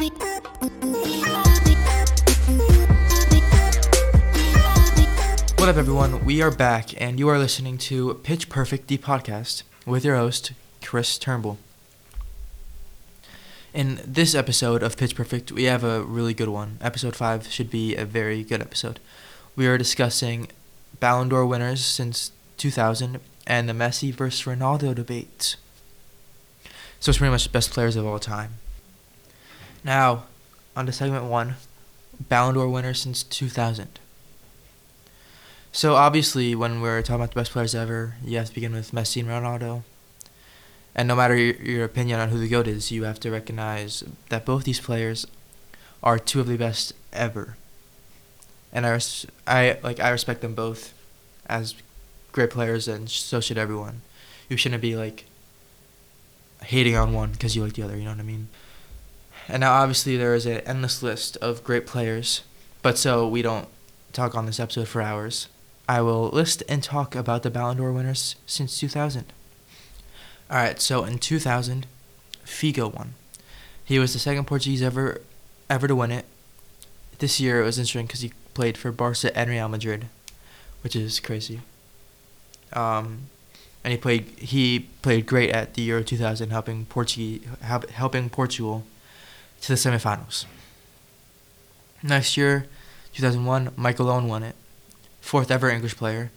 What up, everyone? We are back, and you are listening to Pitch Perfect, the podcast, with your host, Chris Turnbull. In this episode of Pitch Perfect, we have a really good one. Episode 5 should be a very good episode. We are discussing Ballon d'Or winners since 2000 and the Messi versus Ronaldo debate. So it's pretty much the best players of all time. Now, on to segment 1 Ballon d'Or winners since 2000. So obviously, when we're talking about the best players ever, you have to begin with Messi and Ronaldo. And no matter your, your opinion on who the goat is, you have to recognize that both these players are two of the best ever. And I, res- I like I respect them both as great players, and so should everyone. You shouldn't be like hating on one because you like the other. You know what I mean? And now, obviously, there is an endless list of great players, but so we don't talk on this episode for hours. I will list and talk about the Ballon d'Or winners since 2000. Alright, so in 2000, Figo won. He was the second Portuguese ever ever to win it. This year it was interesting because he played for Barca and Real Madrid, which is crazy. Um, and he played he played great at the Euro 2000, helping Portuguese helping Portugal to the semifinals. Next year, 2001, Michael Owen won it fourth ever English player.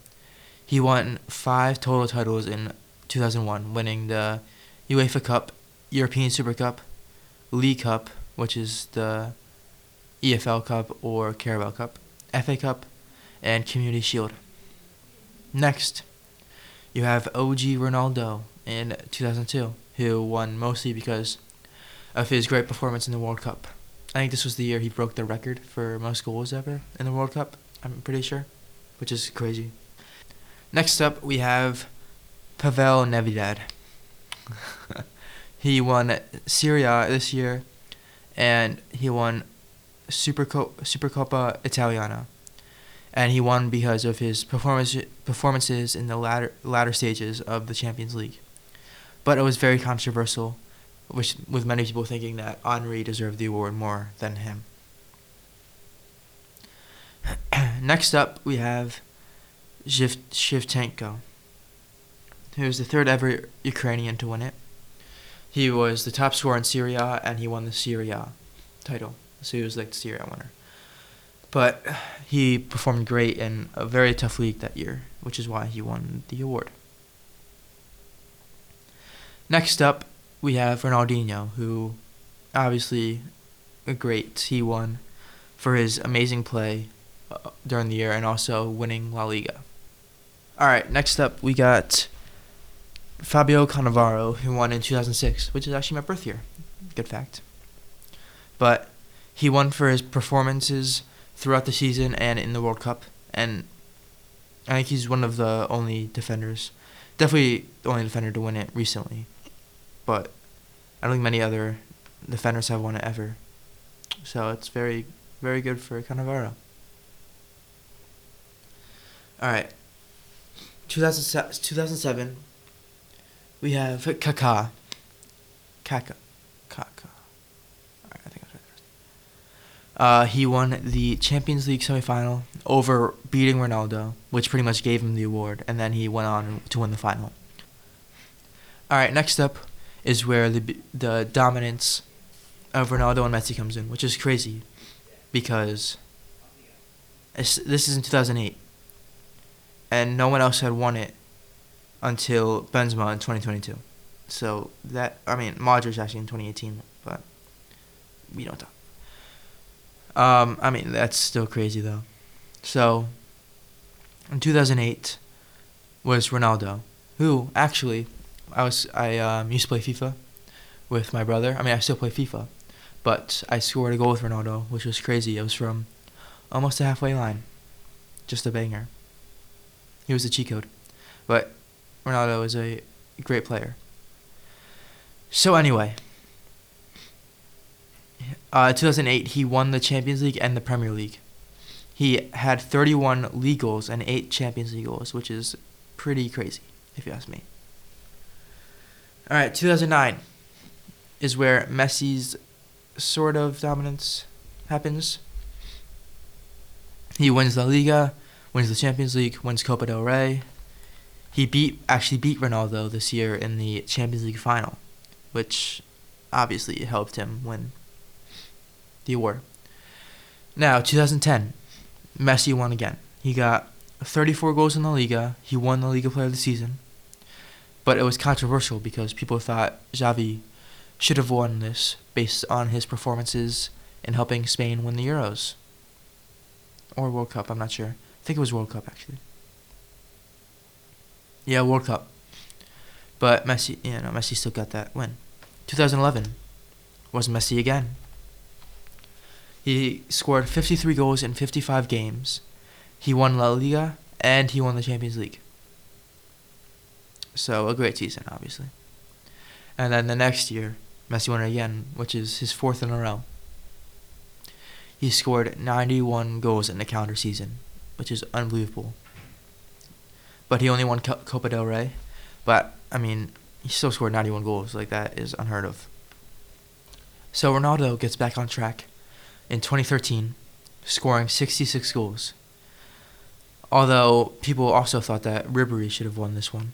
He won five total titles in 2001, winning the UEFA Cup, European Super Cup, League Cup, which is the EFL Cup or Carabao Cup, FA Cup, and Community Shield. Next, you have OG Ronaldo in 2002, who won mostly because of his great performance in the World Cup. I think this was the year he broke the record for most goals ever in the World Cup. I'm pretty sure which is crazy. Next up, we have Pavel Nedved. he won Serie A this year, and he won Superco- Supercoppa Italiana, and he won because of his performance performances in the latter latter stages of the Champions League. But it was very controversial, which with many people thinking that Henry deserved the award more than him. Next up, we have Shiv- Shevchenko, who is the third ever Ukrainian to win it. He was the top scorer in Serie A, and he won the Serie A title. So he was like the Serie A winner. But he performed great in a very tough league that year, which is why he won the award. Next up, we have Ronaldinho, who obviously a great. He won for his amazing play uh, during the year and also winning La Liga. All right, next up we got Fabio Cannavaro, who won in 2006, which is actually my birth year. Good fact. But he won for his performances throughout the season and in the World Cup, and I think he's one of the only defenders, definitely the only defender to win it recently. But I don't think many other defenders have won it ever. So it's very, very good for Cannavaro. All right. 2007, we have Kaká. Kaká. Kaká. Alright, I think I was right uh, he won the Champions League semifinal over beating Ronaldo, which pretty much gave him the award, and then he went on to win the final. All right, next up is where the the dominance of Ronaldo and Messi comes in, which is crazy, because this is in 2008 and no one else had won it until Benzema in 2022. So that I mean Modric actually in 2018, but we don't talk. Um, I mean that's still crazy though. So in 2008 was Ronaldo, who actually I was I um, used to play FIFA with my brother. I mean I still play FIFA, but I scored a goal with Ronaldo, which was crazy. It was from almost the halfway line, just a banger. He was a cheat code. But Ronaldo is a great player. So anyway, uh, 2008 he won the Champions League and the Premier League. He had 31 league goals and 8 Champions League goals, which is pretty crazy if you ask me. All right, 2009 is where Messi's sort of dominance happens. He wins La Liga, wins the Champions League, wins Copa del Rey. He beat actually beat Ronaldo this year in the Champions League final, which obviously helped him win the award. Now, 2010, Messi won again. He got 34 goals in the Liga. He won the Liga Player of the Season. But it was controversial because people thought Xavi should have won this based on his performances in helping Spain win the Euros. Or World Cup, I'm not sure. I think it was World Cup actually. Yeah, World Cup. But Messi, you know, Messi still got that win. 2011 was Messi again. He scored 53 goals in 55 games. He won La Liga and he won the Champions League. So a great season, obviously. And then the next year, Messi won again, which is his fourth in a row. He scored 91 goals in the calendar season, which is unbelievable. But he only won Copa del Rey. But, I mean, he still scored 91 goals. Like, that is unheard of. So Ronaldo gets back on track in 2013, scoring 66 goals. Although people also thought that Ribery should have won this one.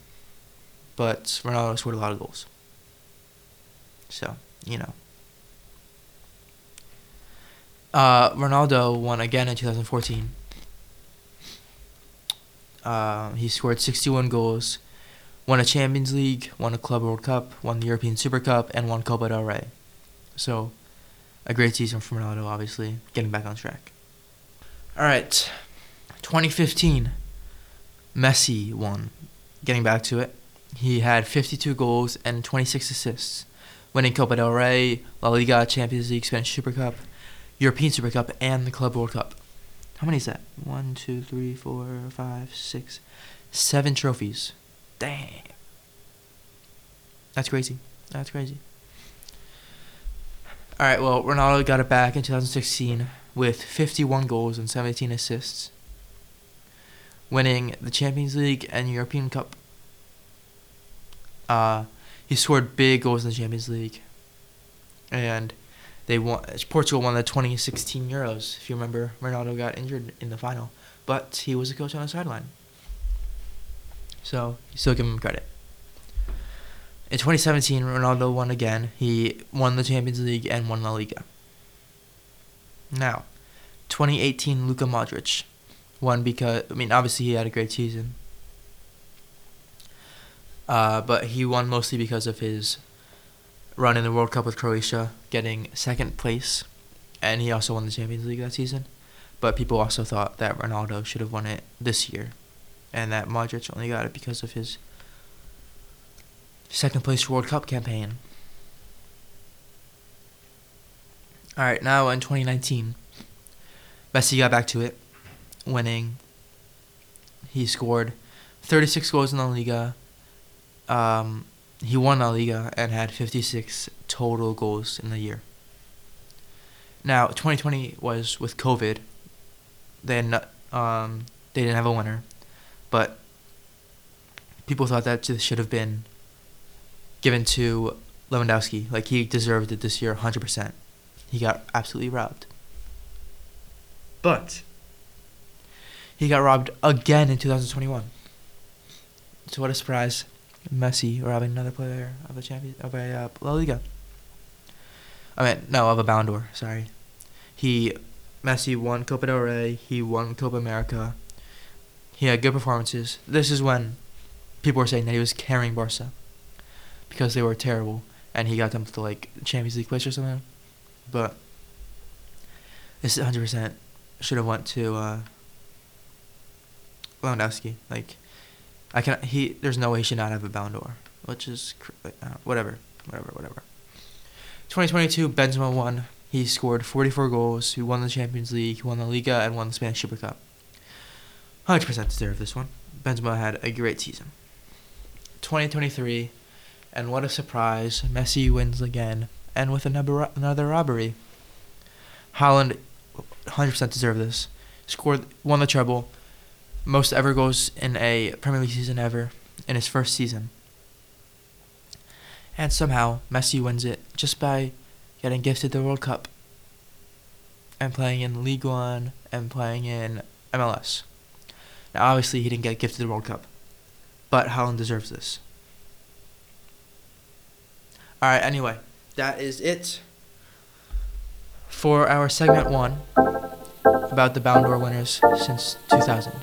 But Ronaldo scored a lot of goals. So, you know. Uh, Ronaldo won again in 2014. Uh, he scored 61 goals, won a Champions League, won a Club World Cup, won the European Super Cup, and won Copa del Rey. So, a great season for Ronaldo, obviously, getting back on track. All right, 2015, Messi won. Getting back to it, he had 52 goals and 26 assists, winning Copa del Rey, La Liga, Champions League, Spanish Super Cup, European Super Cup, and the Club World Cup. How many is that? One, two, three, four, five, six, seven trophies. Dang. That's crazy. That's crazy. All right, well, Ronaldo got it back in 2016 with 51 goals and 17 assists, winning the Champions League and European Cup. Uh, he scored big goals in the Champions League, and they won. Portugal won the 2016 Euros. If you remember, Ronaldo got injured in the final, but he was a coach on the sideline, so you still give him credit. In 2017, Ronaldo won again. He won the Champions League and won La Liga. Now, 2018, Luka Modric won because I mean obviously he had a great season, uh, but he won mostly because of his run in the World Cup with Croatia, getting second place, and he also won the Champions League that season. But people also thought that Ronaldo should have won it this year, and that Modric only got it because of his second place World Cup campaign. Alright, now in 2019, Messi got back to it, winning. He scored 36 goals in La Liga. Um, he won La Liga and had 56 total goals in the year. Now, 2020 was with COVID. They not, um, they didn't have a winner, but people thought that should have been given to Lewandowski. Like he deserved it this year 100%. He got absolutely robbed. But he got robbed again in 2021. So what a surprise. Messi robbing another player of a champion of a uh, La Liga. I mean, no, of a Ballon d'Or, sorry. He Messi won Copa del Rey, he won Copa America. He had good performances. This is when people were saying that he was carrying Barca because they were terrible, and he got them to like Champions League place or something. But this 100 percent should have went to uh, Lewandowski. Like, I can he. There's no way he should not have a Ballon d'Or, which is uh, whatever, whatever, whatever. 2022, Benzema won. He scored 44 goals. He won the Champions League. He won the Liga and won the Spanish Super Cup. 100% deserved this one. Benzema had a great season. 2023, and what a surprise! Messi wins again, and with another another robbery. Haaland, 100% deserved this. Scored, won the treble, most ever goals in a Premier League season ever in his first season. And somehow Messi wins it just by getting gifted the World Cup and playing in League One and playing in MLS. Now, obviously, he didn't get gifted the World Cup, but Haaland deserves this. All right. Anyway, that is it for our segment one about the Ballon d'Or winners since 2000.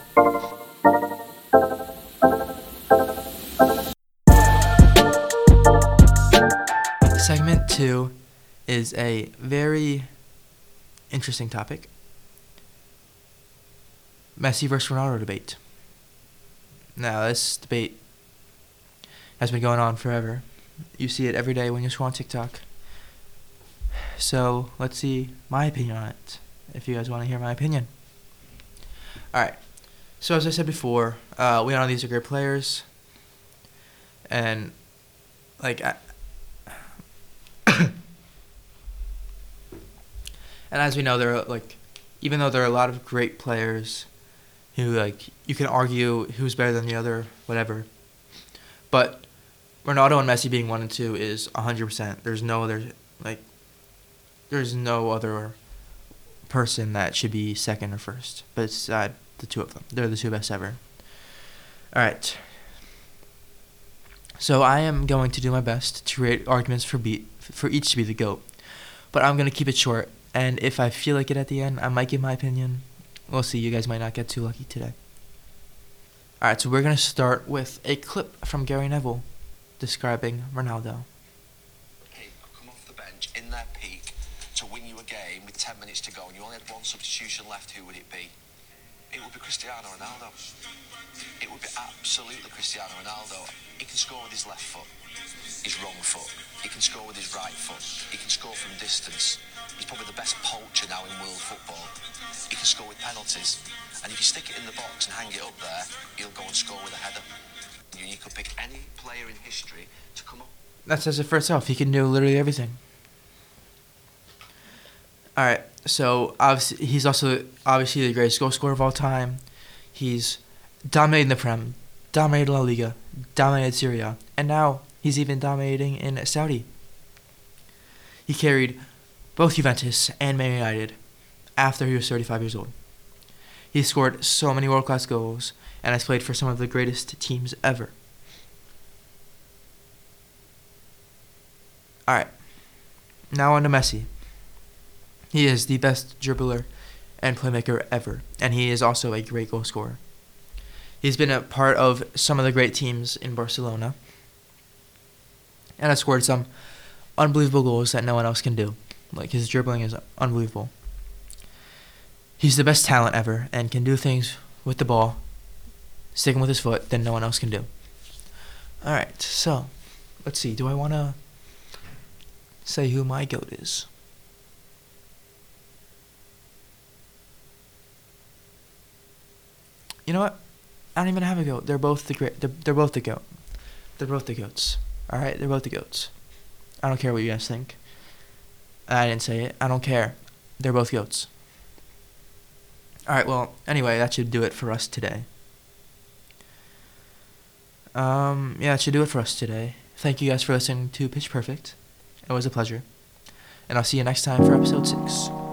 Segment two is a very interesting topic. Messi versus Ronaldo debate. Now, this debate has been going on forever. You see it every day when you scroll on TikTok. So, let's see my opinion on it, if you guys want to hear my opinion. Alright, so as I said before, uh, we all know these are great players. And, like, I, and as we know, there are like, even though there are a lot of great players, who like you can argue who's better than the other, whatever. But Ronaldo and Messi being one and two is hundred percent. There's no other like, there's no other person that should be second or first. Beside uh, the two of them, they're the two best ever. All right. So I am going to do my best to create arguments for beat for each to be the GOAT. But I'm to keep it short, and if I feel like it at the end, I might give my opinion. We'll see. You guys might not get too lucky today. Alright, so we're to start with a clip from Gary Neville describing Ronaldo. come off the bench in their peak to win you a game with 10 minutes to go and you only had one substitution left, who would it be? It would be Cristiano Ronaldo. It would be absolutely Cristiano Ronaldo. He can score with his left foot, his wrong foot. He can score with his right foot. He can score from distance. He's probably the best poacher now in world football. He can score with penalties. And if you stick it in the box and hang it up there, he'll go and score with a header. You, could pick any player in history to come up. That says it for itself. He can do literally everything. All right. So obviously, he's also obviously the greatest goal scorer of all time. He's dominated the Prem, dominated La Liga, dominated Serie A, and now he's even dominating in Saudi. He carried both Juventus and Man United after he was 35 years old. He scored so many world class goals and has played for some of the greatest teams ever. Alright, now on to Messi. He is the best dribbler and playmaker ever, and he is also a great goal scorer. He's been a part of some of the great teams in Barcelona and has scored some unbelievable goals that no one else can do. Like his dribbling is unbelievable. He's the best talent ever and can do things with the ball, sticking with his foot, that no one else can do. Alright, so let's see. Do I want to say who my goat is? You know what? I don't even have a goat. They're both the great. They're, they're both the goat. They're both the goats. All right, they're both the goats. I don't care what you guys think. I didn't say it. I don't care. They're both goats. All right. Well, anyway, that should do it for us today. Um, yeah, that should do it for us today. Thank you guys for listening to Pitch Perfect. It was a pleasure. And I'll see you next time for episode 6.